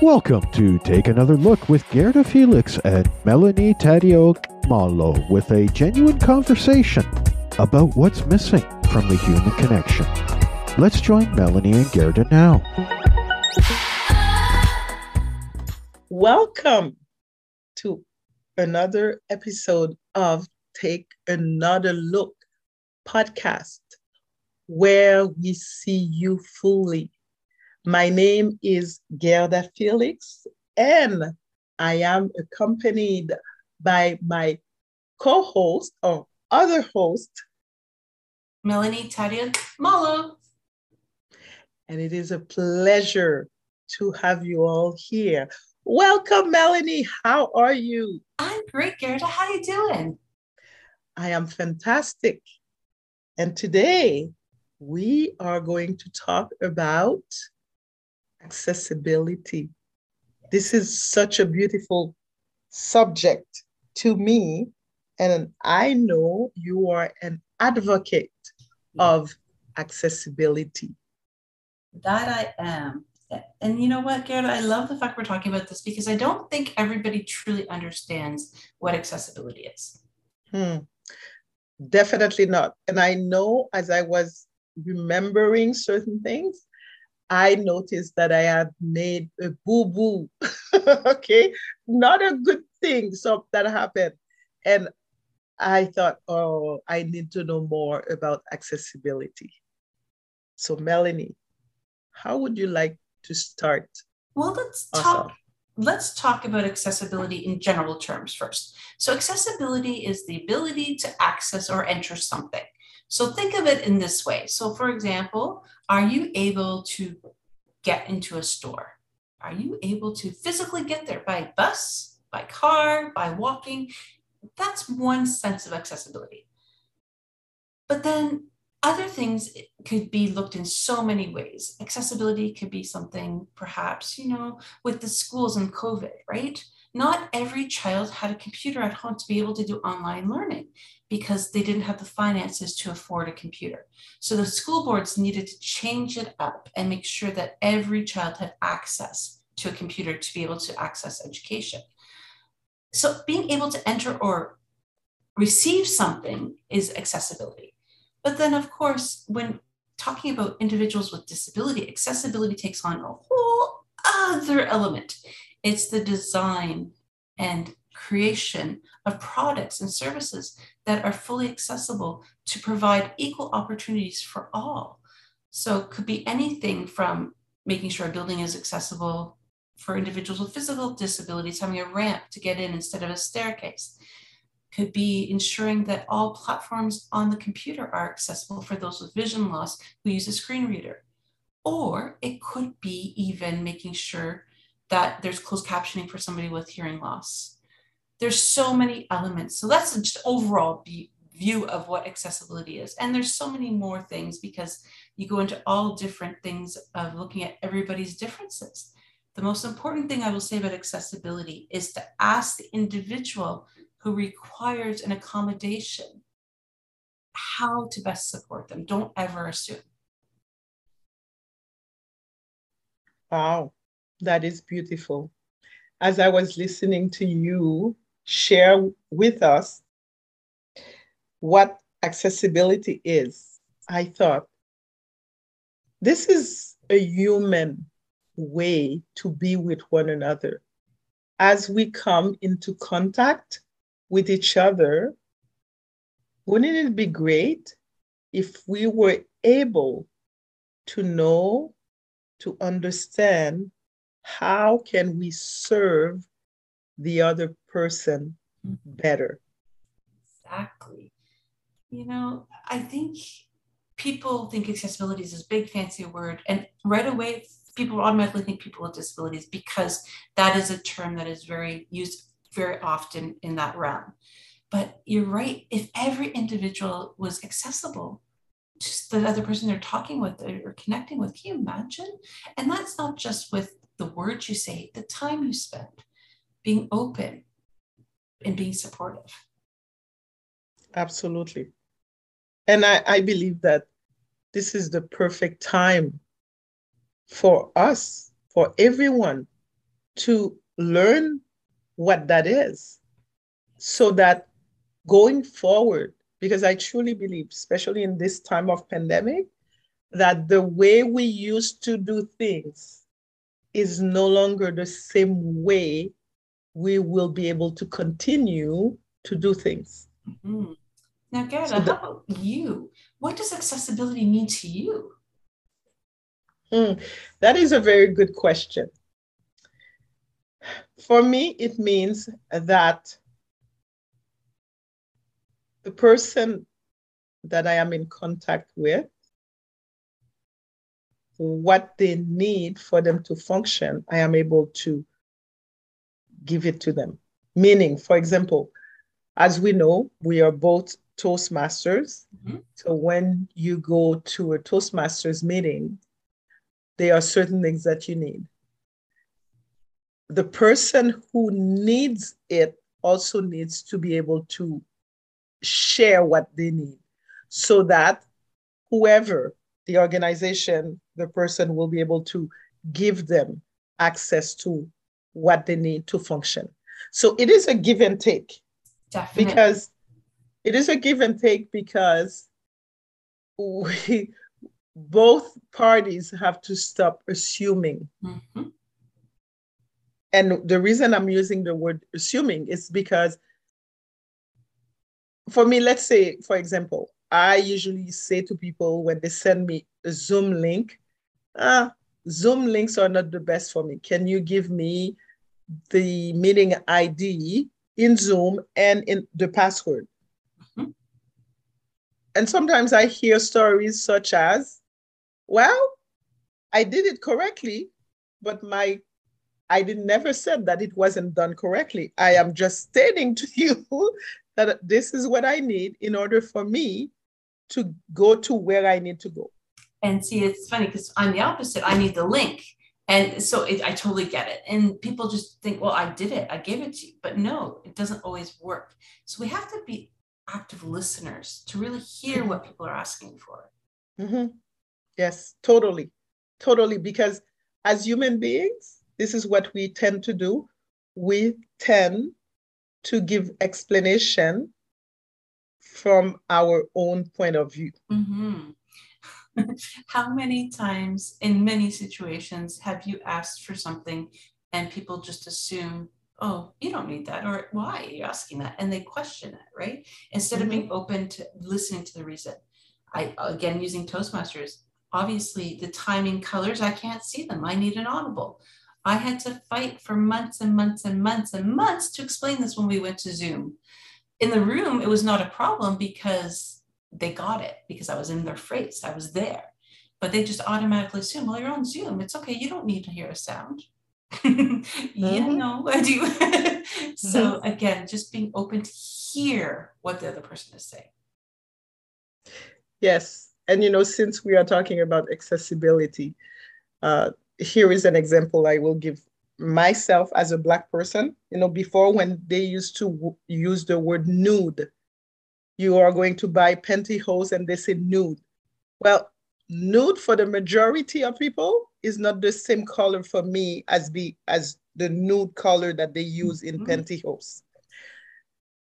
Welcome to Take Another Look with Gerda Felix and Melanie Taddeo Malo with a genuine conversation about what's missing from the human connection. Let's join Melanie and Gerda now. Welcome to another episode of Take Another Look podcast, where we see you fully my name is Gerda Felix, and I am accompanied by my co host or other host, Melanie Taddeo Malo. And it is a pleasure to have you all here. Welcome, Melanie. How are you? I'm great, Gerda. How are you doing? I am fantastic. And today we are going to talk about accessibility. This is such a beautiful subject to me. And I know you are an advocate of accessibility. That I am. And you know what, Gerda? I love the fact we're talking about this because I don't think everybody truly understands what accessibility is. Hmm. Definitely not. And I know as I was remembering certain things, I noticed that I had made a boo boo. okay, not a good thing. So that happened. And I thought, oh, I need to know more about accessibility. So, Melanie, how would you like to start? Well, let's talk. Let's talk about accessibility in general terms first. So, accessibility is the ability to access or enter something. So think of it in this way. So, for example, are you able to get into a store? Are you able to physically get there by bus, by car, by walking? That's one sense of accessibility. But then other things could be looked in so many ways. Accessibility could be something perhaps, you know, with the schools and COVID, right? Not every child had a computer at home to be able to do online learning because they didn't have the finances to afford a computer. So the school boards needed to change it up and make sure that every child had access to a computer to be able to access education. So being able to enter or receive something is accessibility. But then, of course, when talking about individuals with disability, accessibility takes on a whole other element. It's the design and creation of products and services that are fully accessible to provide equal opportunities for all. So it could be anything from making sure a building is accessible for individuals with physical disabilities, having a ramp to get in instead of a staircase. Could be ensuring that all platforms on the computer are accessible for those with vision loss who use a screen reader. Or it could be even making sure that there's closed captioning for somebody with hearing loss there's so many elements. So that's just overall view of what accessibility is. And there's so many more things because you go into all different things of looking at everybody's differences. The most important thing I will say about accessibility is to ask the individual who requires an accommodation how to best support them. Don't ever assume. Wow, that is beautiful. As I was listening to you share with us what accessibility is, I thought this is a human way to be with one another. As we come into contact with each other, wouldn't it be great if we were able to know, to understand how can we serve the other person better. Exactly. You know, I think people think accessibility is this big fancy word, and right away people automatically think people with disabilities because that is a term that is very used very often in that realm. But you're right. If every individual was accessible, just the other person they're talking with or connecting with, can you imagine? And that's not just with the words you say, the time you spend being open and being supportive. Absolutely. And I, I believe that this is the perfect time for us, for everyone, to learn what that is so that going forward, because I truly believe, especially in this time of pandemic, that the way we used to do things is no longer the same way we will be able to continue to do things. Mm-hmm. Now, Gerda, so how about you? What does accessibility mean to you? Mm, that is a very good question. For me, it means that the person that I am in contact with, what they need for them to function, I am able to give it to them. Meaning, for example, as we know, we are both Toastmasters. Mm-hmm. So when you go to a Toastmasters meeting, there are certain things that you need. The person who needs it also needs to be able to share what they need so that whoever the organization, the person will be able to give them access to what they need to function. So it is a give and take. Definitely. Because it is a give and take because we both parties have to stop assuming. Mm-hmm. And the reason I'm using the word assuming is because for me, let's say, for example, I usually say to people when they send me a Zoom link, ah, Zoom links are not the best for me. Can you give me the meeting ID in Zoom and in the password? Mm-hmm. And sometimes I hear stories such as, well, I did it correctly, but my I did never said that it wasn't done correctly. I am just stating to you that this is what I need in order for me to go to where I need to go. And see, it's funny because I'm the opposite. I need the link. And so it, I totally get it. And people just think, well, I did it, I gave it to you. But no, it doesn't always work. So we have to be active listeners to really hear what people are asking for. Mm-hmm. Yes, totally. Totally. Because as human beings, this is what we tend to do. We tend to give explanation from our own point of view. Mm-hmm. How many times in many situations have you asked for something and people just assume, oh, you don't need that, or why are you asking that? And they question it, right? Instead mm-hmm. of being open to listening to the reason. I, again, using Toastmasters, obviously the timing colors, I can't see them. I need an audible. I had to fight for months and months and months and months to explain this when we went to Zoom. In the room, it was not a problem because they got it because I was in their face. I was there. But they just automatically assume, well, you're on Zoom. It's okay. You don't need to hear a sound. mm-hmm. Yeah, no, I do. so mm-hmm. again, just being open to hear what the other person is saying. Yes. And you know, since we are talking about accessibility, uh, here is an example I will give myself as a black person. You know, before when they used to w- use the word nude, you are going to buy pantyhose and they say nude. Well, nude for the majority of people is not the same color for me as be as the nude color that they use in mm-hmm. pantyhose.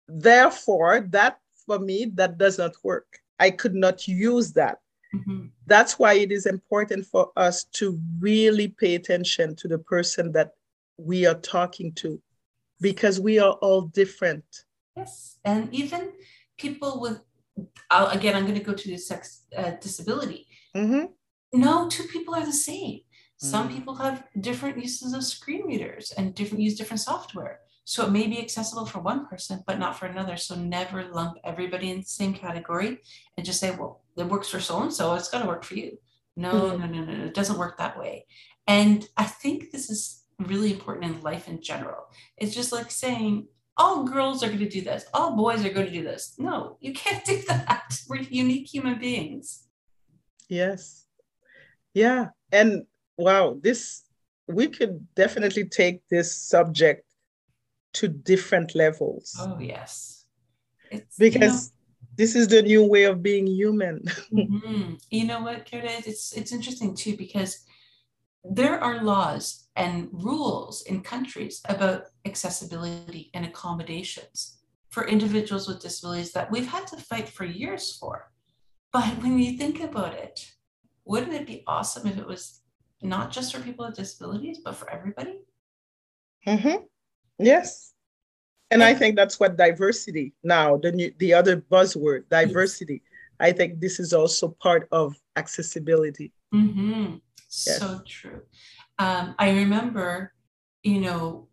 Therefore, that for me, that does not work. I could not use that. Mm-hmm. That's why it is important for us to really pay attention to the person that we are talking to because we are all different. Yes. And even people with, I'll, again, I'm going to go to the sex uh, disability. Mm-hmm. No, two people are the same. Some mm. people have different uses of screen readers and different use different software. So it may be accessible for one person, but not for another. So never lump everybody in the same category and just say, well, it works for so and so, it's got to work for you. No, mm-hmm. no, no, no, no, it doesn't work that way. And I think this is really important in life in general. It's just like saying, all girls are going to do this, all boys are going to do this. No, you can't do that. We're unique human beings. Yes. Yeah. And wow, this, we could definitely take this subject to different levels. Oh, yes. It's, because this is the new way of being human. mm-hmm. You know what, Gerda? It's it's interesting too because there are laws and rules in countries about accessibility and accommodations for individuals with disabilities that we've had to fight for years for. But when you think about it, wouldn't it be awesome if it was not just for people with disabilities, but for everybody? Mm-hmm. Yes. And I think that's what diversity now, the new, the other buzzword, diversity. Yes. I think this is also part of accessibility. Mm-hmm. Yes. So true. Um, I remember, you know,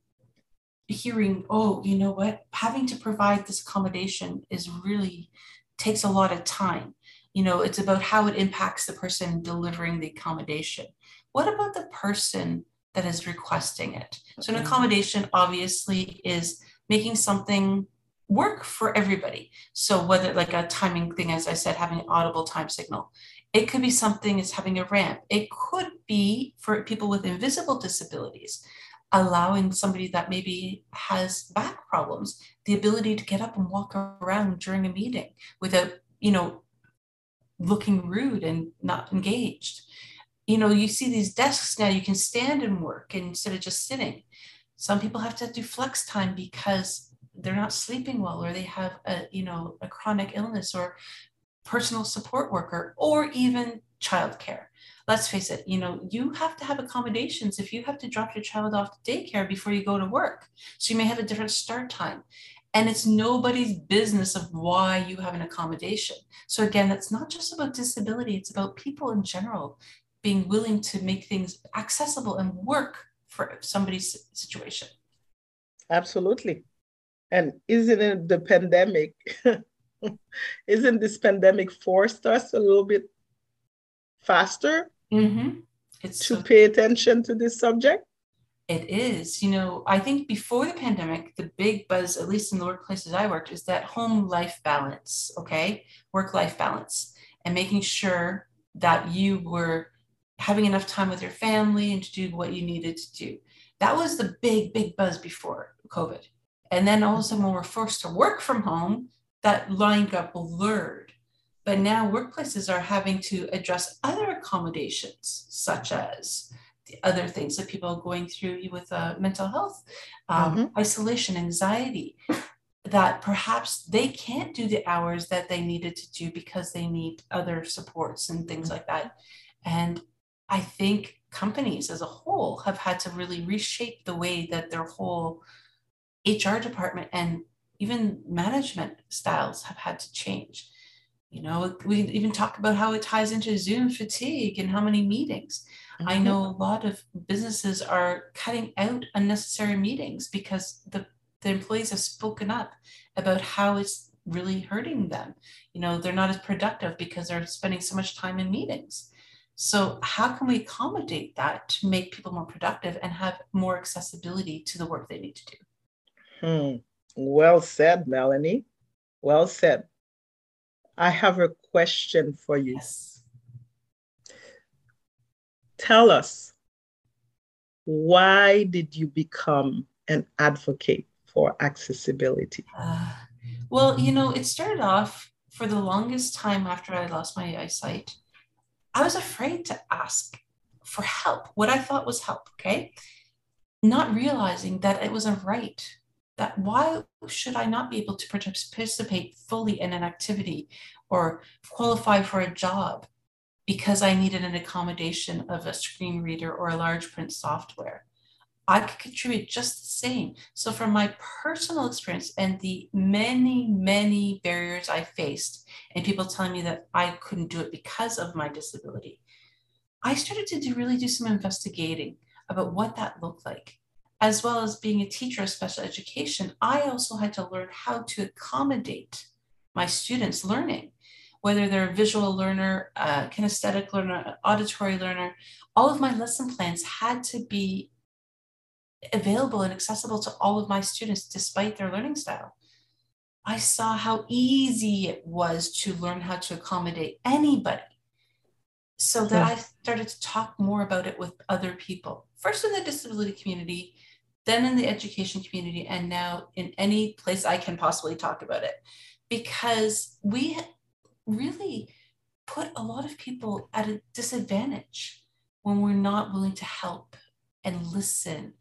hearing, oh, you know what, having to provide this accommodation is really takes a lot of time. You know, it's about how it impacts the person delivering the accommodation. What about the person that is requesting it? So, an accommodation obviously is making something work for everybody. So, whether like a timing thing, as I said, having an audible time signal, it could be something as having a ramp. It could be for people with invisible disabilities, allowing somebody that maybe has back problems the ability to get up and walk around during a meeting without, you know, looking rude and not engaged. You know, you see these desks now, you can stand and work instead of just sitting. Some people have to do flex time because they're not sleeping well or they have a, you know, a chronic illness or personal support worker, or even childcare. Let's face it, you know, you have to have accommodations if you have to drop your child off to daycare before you go to work. So you may have a different start time. And it's nobody's business of why you have an accommodation. So again, it's not just about disability, it's about people in general being willing to make things accessible and work for somebody's situation. Absolutely. And isn't it the pandemic isn't this pandemic forced us a little bit faster mm-hmm. to so- pay attention to this subject? It is. You know, I think before the pandemic, the big buzz, at least in the workplaces I worked, is that home life balance, okay? Work life balance, and making sure that you were having enough time with your family and to do what you needed to do. That was the big, big buzz before COVID. And then all of a sudden, when we're forced to work from home, that line got blurred. But now workplaces are having to address other accommodations, such as the other things that people are going through with uh, mental health, um, mm-hmm. isolation, anxiety, that perhaps they can't do the hours that they needed to do because they need other supports and things like that. And I think companies as a whole have had to really reshape the way that their whole HR department and even management styles have had to change. You know, we even talk about how it ties into Zoom fatigue and how many meetings. Mm-hmm. I know a lot of businesses are cutting out unnecessary meetings because the, the employees have spoken up about how it's really hurting them. You know, they're not as productive because they're spending so much time in meetings. So, how can we accommodate that to make people more productive and have more accessibility to the work they need to do? Hmm. Well said, Melanie. Well said. I have a question for you. Yes. Tell us, why did you become an advocate for accessibility? Uh, well, you know, it started off for the longest time after I lost my eyesight. I was afraid to ask for help, what I thought was help, okay? Not realizing that it was a right that why should I not be able to participate fully in an activity or qualify for a job because I needed an accommodation of a screen reader or a large print software? I could contribute just the same. So, from my personal experience and the many, many barriers I faced, and people telling me that I couldn't do it because of my disability, I started to do, really do some investigating about what that looked like as well as being a teacher of special education, I also had to learn how to accommodate my students' learning, whether they're a visual learner, a kinesthetic learner, auditory learner. All of my lesson plans had to be available and accessible to all of my students despite their learning style. I saw how easy it was to learn how to accommodate anybody. So that I started to talk more about it with other people, first in the disability community, then in the education community, and now in any place I can possibly talk about it. Because we really put a lot of people at a disadvantage when we're not willing to help and listen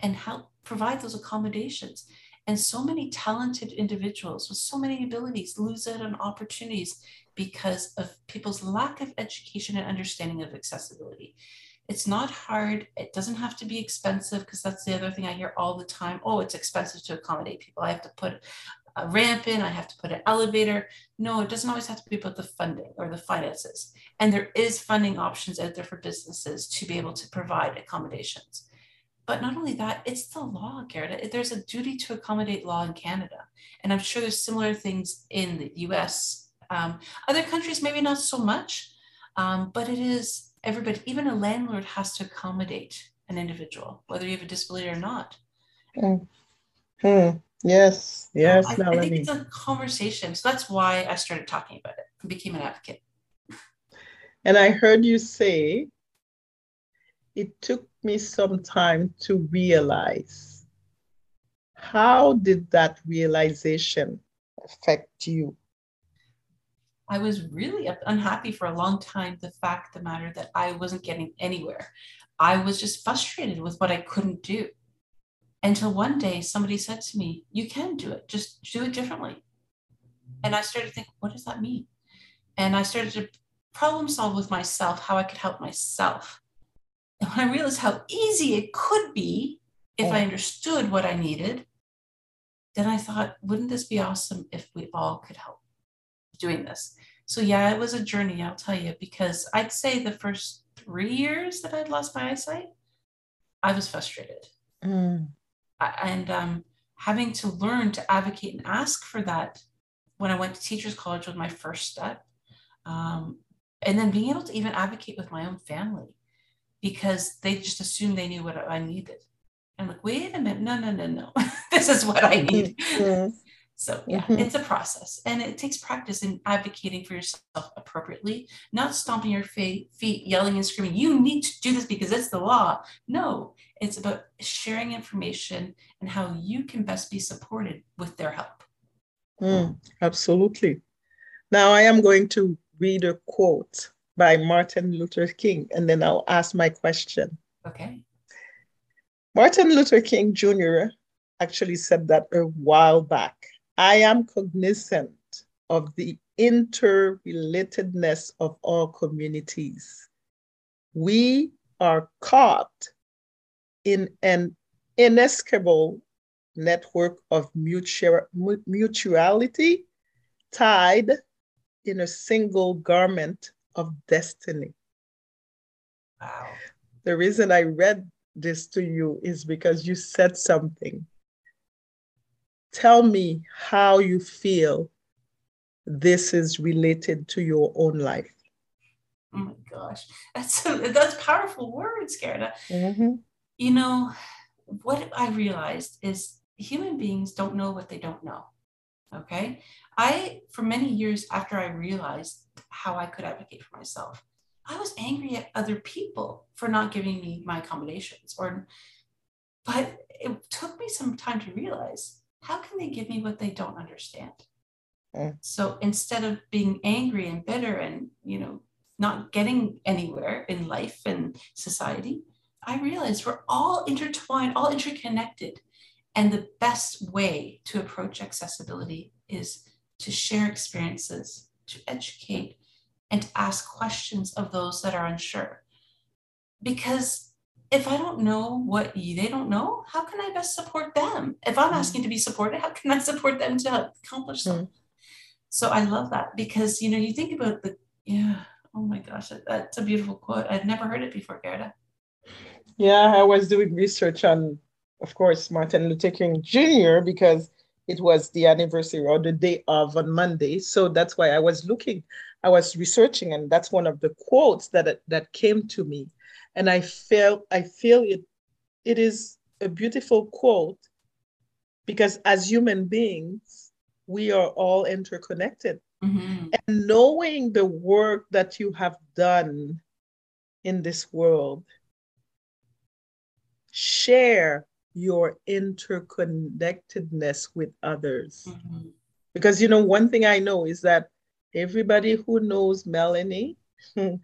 and help provide those accommodations. And so many talented individuals with so many abilities lose out on opportunities because of people's lack of education and understanding of accessibility. It's not hard. It doesn't have to be expensive because that's the other thing I hear all the time. Oh, it's expensive to accommodate people. I have to put a ramp in, I have to put an elevator. No, it doesn't always have to be about the funding or the finances. And there is funding options out there for businesses to be able to provide accommodations. But not only that, it's the law, Gerda. There's a duty to accommodate law in Canada. And I'm sure there's similar things in the US. Um, other countries, maybe not so much, um, but it is everybody, even a landlord has to accommodate an individual, whether you have a disability or not. Mm. Hmm. Yes, yes, I, I, think it's a conversation. So that's why I started talking about it and became an advocate. And I heard you say it took me some time to realize. How did that realization affect you? I was really unhappy for a long time. The fact the matter that I wasn't getting anywhere. I was just frustrated with what I couldn't do until one day somebody said to me, You can do it, just do it differently. And I started to think, What does that mean? And I started to problem solve with myself how I could help myself. And when I realized how easy it could be if I understood what I needed, then I thought, wouldn't this be awesome if we all could help doing this? So, yeah, it was a journey, I'll tell you, because I'd say the first three years that I'd lost my eyesight, I was frustrated. Mm and um, having to learn to advocate and ask for that when I went to teachers college was my first step. Um, and then being able to even advocate with my own family because they just assumed they knew what I needed. I'm like, wait a minute, no, no, no, no. this is what I need. Mm-hmm. So yeah, mm-hmm. it's a process and it takes practice in advocating for yourself appropriately, not stomping your feet, yelling and screaming, you need to do this because it's the law. No, it's about sharing information and how you can best be supported with their help. Mm, absolutely. Now I am going to read a quote by Martin Luther King and then I'll ask my question. Okay. Martin Luther King Jr. actually said that a while back I am cognizant of the interrelatedness of all communities. We are caught in an inescapable network of mutuality tied in a single garment of destiny. Wow. The reason I read this to you is because you said something tell me how you feel this is related to your own life. Oh my gosh, that's that's powerful words, Gerda. Mm-hmm. You know what I realized is human beings don't know what they don't know. Okay, I for many years after I realized how I could advocate for myself, I was angry at other people for not giving me my accommodations, or but it took me some time to realize how can they give me what they don't understand? Mm. So instead of being angry and bitter and, you know, not getting anywhere in life and society, I realized we're all intertwined, all interconnected. And the best way to approach accessibility is to share experiences, to educate, and to ask questions of those that are unsure. Because if I don't know what they don't know, how can I best support them? If I'm asking to be supported, how can I support them to accomplish them? Mm. So I love that because you know you think about the yeah oh my gosh that's a beautiful quote I'd never heard it before Gerda. Yeah, I was doing research on, of course, Martin Luther King Jr. because it was the anniversary or the day of on Monday. So that's why I was looking, I was researching, and that's one of the quotes that that came to me and I feel I feel it it is a beautiful quote because as human beings, we are all interconnected. Mm-hmm. And knowing the work that you have done in this world, share your interconnectedness with others. Mm-hmm. Because, you know, one thing I know is that everybody who knows Melanie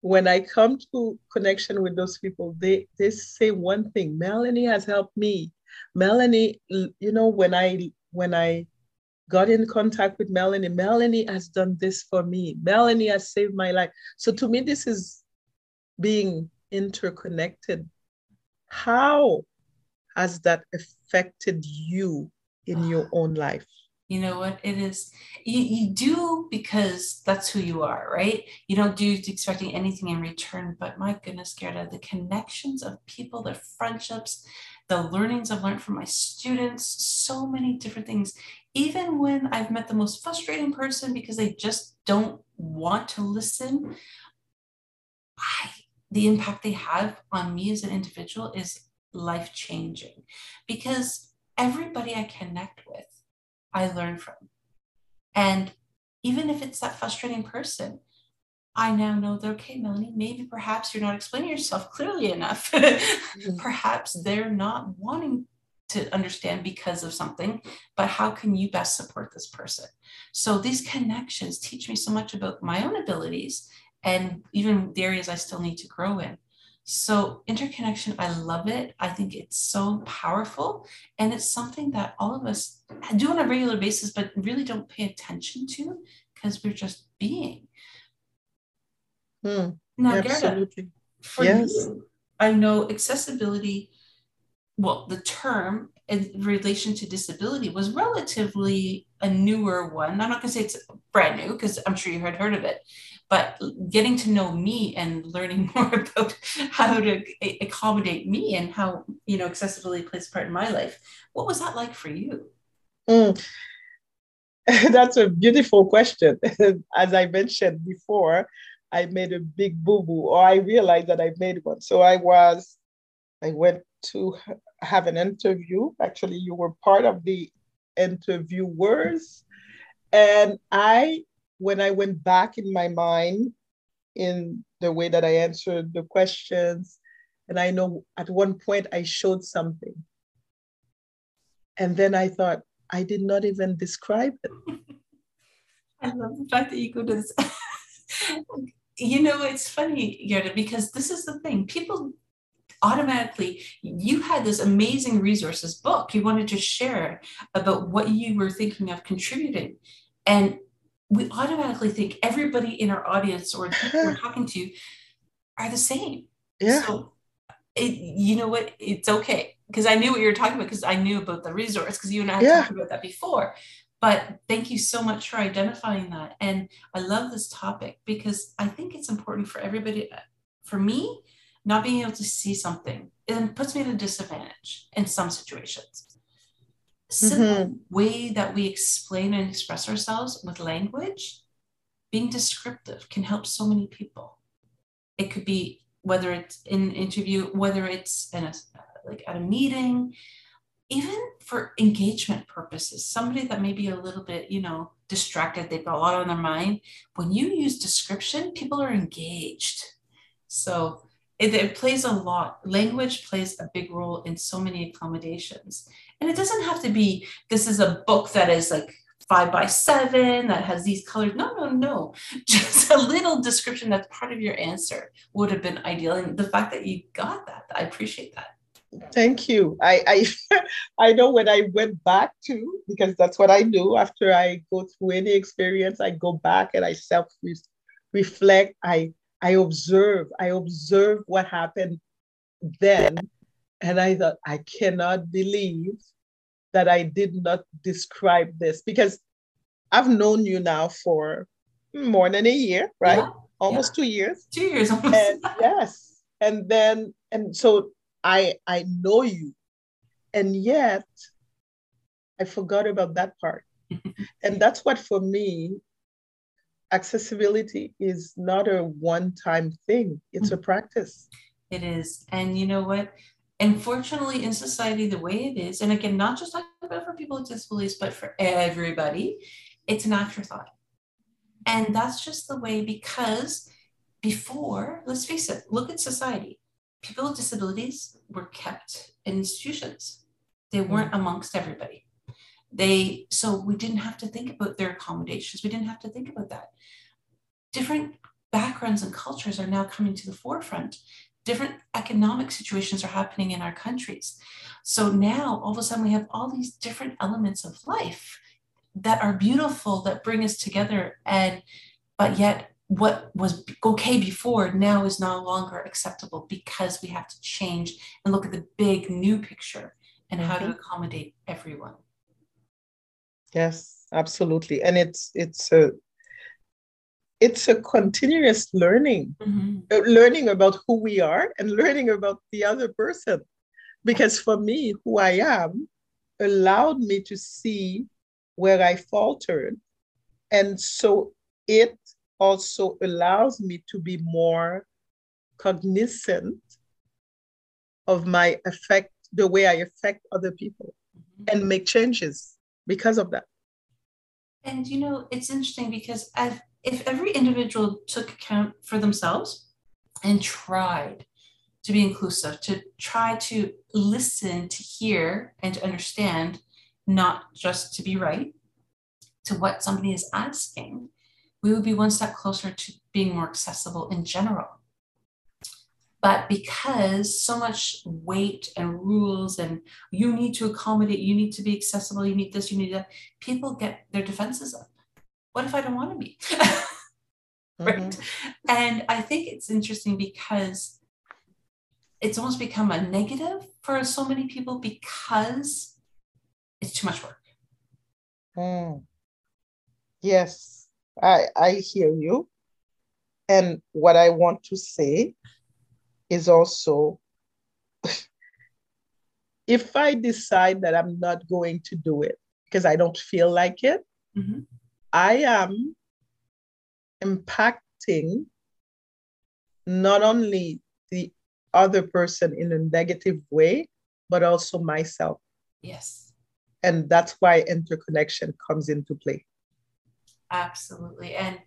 when I come to connection with those people, they they say one thing. Melanie has helped me. Melanie, you know, when I when I got in contact with Melanie, Melanie has done this for me. Melanie has saved my life. So to me, this is being interconnected. How has that affected you in your own life? You know what it is? You, you do because that's who you are, right? You don't do expecting anything in return. But my goodness, Gerda, the connections of people, the friendships, the learnings I've learned from my students, so many different things. Even when I've met the most frustrating person because they just don't want to listen, I, the impact they have on me as an individual is life changing because everybody I connect with I learn from. And even if it's that frustrating person, I now know that, okay, Melanie, maybe perhaps you're not explaining yourself clearly enough. Mm-hmm. perhaps they're not wanting to understand because of something, but how can you best support this person? So these connections teach me so much about my own abilities and even the areas I still need to grow in. So, interconnection, I love it. I think it's so powerful. And it's something that all of us do on a regular basis, but really don't pay attention to because we're just being. Hmm. Now, Absolutely. Gerda, for yes. you, I know accessibility, well, the term in relation to disability was relatively a newer one. I'm not going to say it's brand new because I'm sure you had heard of it, but getting to know me and learning more about how to accommodate me and how you know accessibility plays a part in my life what was that like for you? Mm. that's a beautiful question. As i mentioned before i made a big boo-boo or i realized that i made one. So i was i went to have an interview. Actually you were part of the interviewers and i when I went back in my mind in the way that I answered the questions, and I know at one point I showed something. And then I thought, I did not even describe it. I love the fact that you go to this. you know, it's funny, Gerda, because this is the thing. People automatically, you had this amazing resources book you wanted to share about what you were thinking of contributing. And we automatically think everybody in our audience or we're talking to are the same. Yeah. So it, you know what? It's okay because I knew what you were talking about because I knew about the resource because you and I had yeah. talked about that before. But thank you so much for identifying that. And I love this topic because I think it's important for everybody, uh, for me, not being able to see something, it puts me at a disadvantage in some situations simple mm-hmm. way that we explain and express ourselves with language, being descriptive can help so many people. It could be whether it's in an interview, whether it's in a like at a meeting, even for engagement purposes, somebody that may be a little bit, you know, distracted, they've got a lot on their mind. When you use description, people are engaged. So it, it, plays a lot. Language plays a big role in so many accommodations. And it doesn't have to be this is a book that is like five by seven that has these colors. No, no, no. Just a little description that's part of your answer would have been ideal. And the fact that you got that, I appreciate that. Thank you. I I, I know when I went back to because that's what I do after I go through any experience, I go back and I self reflect. I I observe, I observe what happened then. And I thought, I cannot believe that I did not describe this because I've known you now for more than a year, right? Yeah, almost yeah. two years. Two years almost. And, yes. And then, and so I I know you. And yet I forgot about that part. and that's what for me accessibility is not a one time thing, it's a mm-hmm. practice. It is. And you know what? Unfortunately, in society, the way it is, and again, not just talking about for people with disabilities, but for everybody, it's an afterthought. And that's just the way because before, let's face it, look at society. People with disabilities were kept in institutions, they weren't mm-hmm. amongst everybody they so we didn't have to think about their accommodations we didn't have to think about that different backgrounds and cultures are now coming to the forefront. Different economic situations are happening in our countries. So now all of a sudden we have all these different elements of life that are beautiful that bring us together and but yet what was okay before now is no longer acceptable because we have to change and look at the big new picture and how to mm-hmm. accommodate everyone yes absolutely and it's it's a it's a continuous learning mm-hmm. Uh, learning about who we are and learning about the other person because for me who i am allowed me to see where i faltered and so it also allows me to be more cognizant of my effect, the way I affect other people, mm-hmm. and make changes because of that. And you know, it's interesting because I've, if every individual took account for themselves and tried to be inclusive, to try to listen, to hear, and to understand, not just to be right, to what somebody is asking, we would be one step closer to being more accessible in general. But because so much weight and rules, and you need to accommodate, you need to be accessible, you need this, you need that, people get their defenses up. What if I don't want to be? right. Mm-hmm. And I think it's interesting because it's almost become a negative for so many people because it's too much work. Mm. Yes. I, I hear you. And what I want to say is also if I decide that I'm not going to do it because I don't feel like it, mm-hmm. I am impacting not only the other person in a negative way, but also myself. Yes. And that's why interconnection comes into play. Absolutely. And,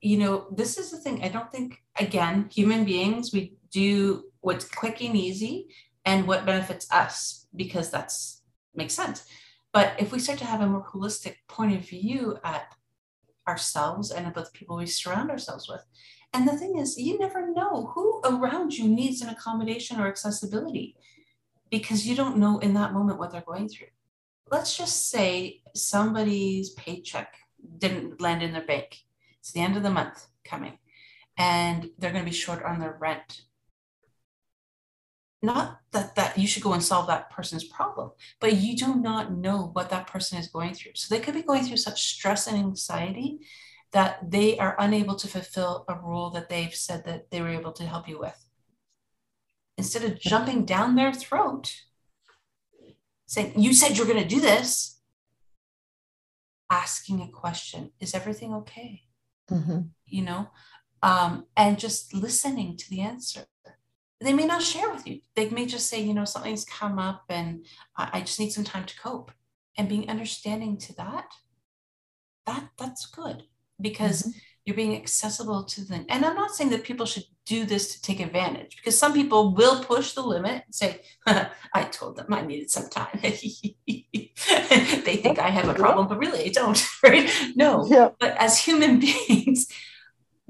you know, this is the thing. I don't think, again, human beings, we do what's quick and easy and what benefits us because that's makes sense. But if we start to have a more holistic point of view at ourselves and about the people we surround ourselves with, and the thing is, you never know who around you needs an accommodation or accessibility because you don't know in that moment what they're going through. Let's just say somebody's paycheck didn't land in their bank. It's the end of the month coming, and they're going to be short on their rent. Not that that you should go and solve that person's problem, but you do not know what that person is going through. So they could be going through such stress and anxiety that they are unable to fulfill a role that they've said that they were able to help you with. Instead of jumping down their throat, saying, You said you're going to do this, asking a question is everything okay mm-hmm. you know um, and just listening to the answer they may not share with you they may just say you know something's come up and i, I just need some time to cope and being understanding to that that that's good because mm-hmm you're being accessible to them. And I'm not saying that people should do this to take advantage because some people will push the limit and say, I told them I needed some time. they think I have a problem, but really I don't, right? No. Yeah. But as human beings,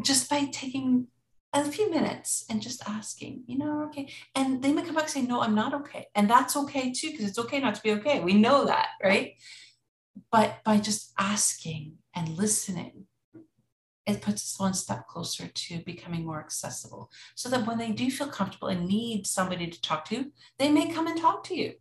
just by taking a few minutes and just asking, you know, okay. And they may come back and say, no, I'm not okay. And that's okay too, because it's okay not to be okay. We know that, right? But by just asking and listening it puts us one step closer to becoming more accessible so that when they do feel comfortable and need somebody to talk to, they may come and talk to you.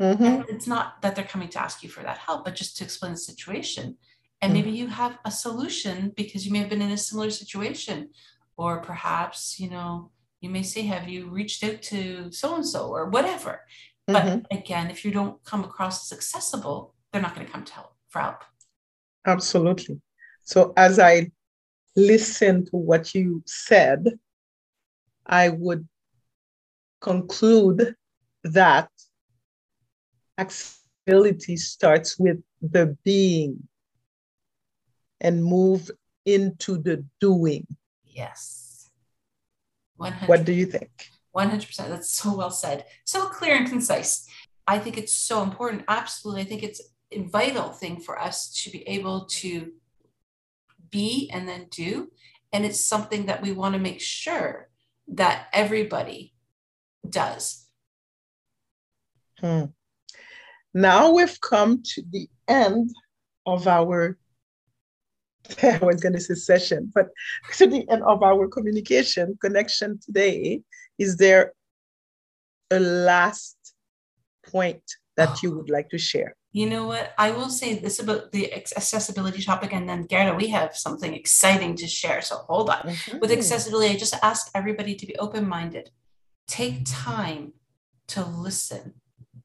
Mm-hmm. And it's not that they're coming to ask you for that help, but just to explain the situation. And mm-hmm. maybe you have a solution because you may have been in a similar situation. Or perhaps, you know, you may say, Have you reached out to so and so or whatever? Mm-hmm. But again, if you don't come across as accessible, they're not going to come to help for help. Absolutely. So as I listen to what you said, I would conclude that accessibility starts with the being and move into the doing. Yes. 100%. What do you think? 100%. That's so well said. So clear and concise. I think it's so important. Absolutely. I think it's a vital thing for us to be able to be and then do And it's something that we want to make sure that everybody does. Hmm. Now we've come to the end of our I was going to say session, but to the end of our communication connection today. Is there a last point that you would like to share? You know what? I will say this about the accessibility topic, and then Gerda, we have something exciting to share. So hold on. Mm-hmm. With accessibility, I just ask everybody to be open minded. Take time to listen,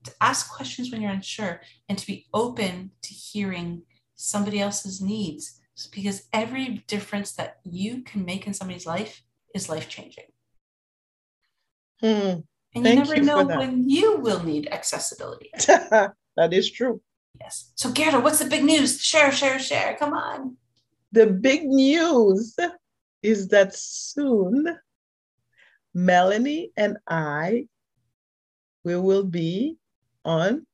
to ask questions when you're unsure, and to be open to hearing somebody else's needs. Because every difference that you can make in somebody's life is life changing. Hmm. And Thank you never you know when you will need accessibility. that is true. Yes. So, Gerda, what's the big news? Share, share, share. Come on. The big news is that soon Melanie and I we will be on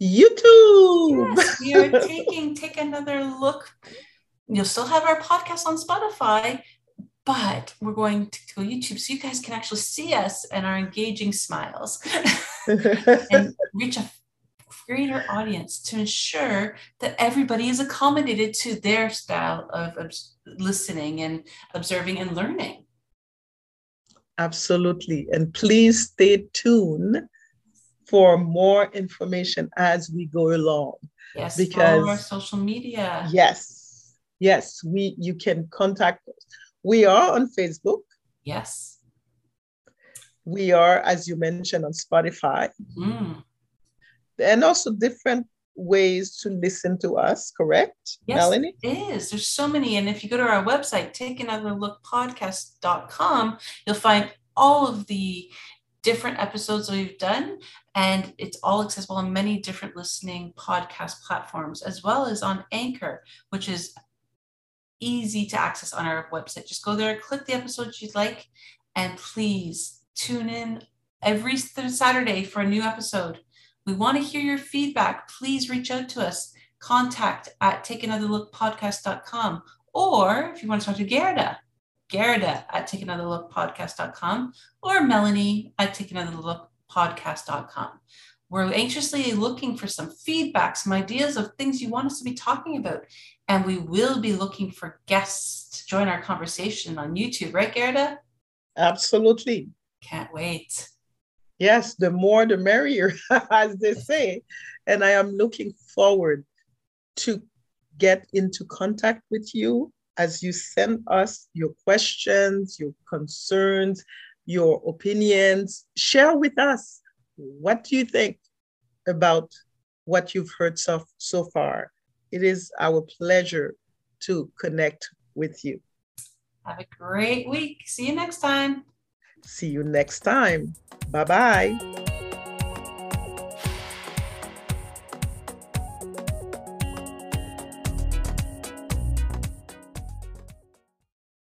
YouTube. Yes, we are taking take another look. You'll still have our podcast on Spotify, but we're going to go YouTube so you guys can actually see us and our engaging smiles and reach a greater audience to ensure that everybody is accommodated to their style of, listening and observing and learning. Absolutely. And please stay tuned for more information as we go along. Yes, because our social media. Yes. Yes, we you can contact us. We are on Facebook. Yes. We are, as you mentioned, on Spotify. Mm and also different ways to listen to us, correct, yes, Melanie? It is. There's so many. And if you go to our website, take another look podcast.com, you'll find all of the different episodes that we've done. And it's all accessible on many different listening podcast platforms, as well as on Anchor, which is easy to access on our website. Just go there, click the episodes you'd like, and please tune in every Saturday for a new episode. We want to hear your feedback. Please reach out to us. Contact at takeanotherlookpodcast.com. Or if you want to talk to Gerda, Gerda at takeanotherlookpodcast.com or Melanie at takeanotherlookpodcast.com. We're anxiously looking for some feedback, some ideas of things you want us to be talking about. And we will be looking for guests to join our conversation on YouTube, right, Gerda? Absolutely. Can't wait. Yes, the more the merrier, as they say. And I am looking forward to get into contact with you as you send us your questions, your concerns, your opinions. Share with us what do you think about what you've heard so, so far. It is our pleasure to connect with you. Have a great week. See you next time. See you next time. Bye bye.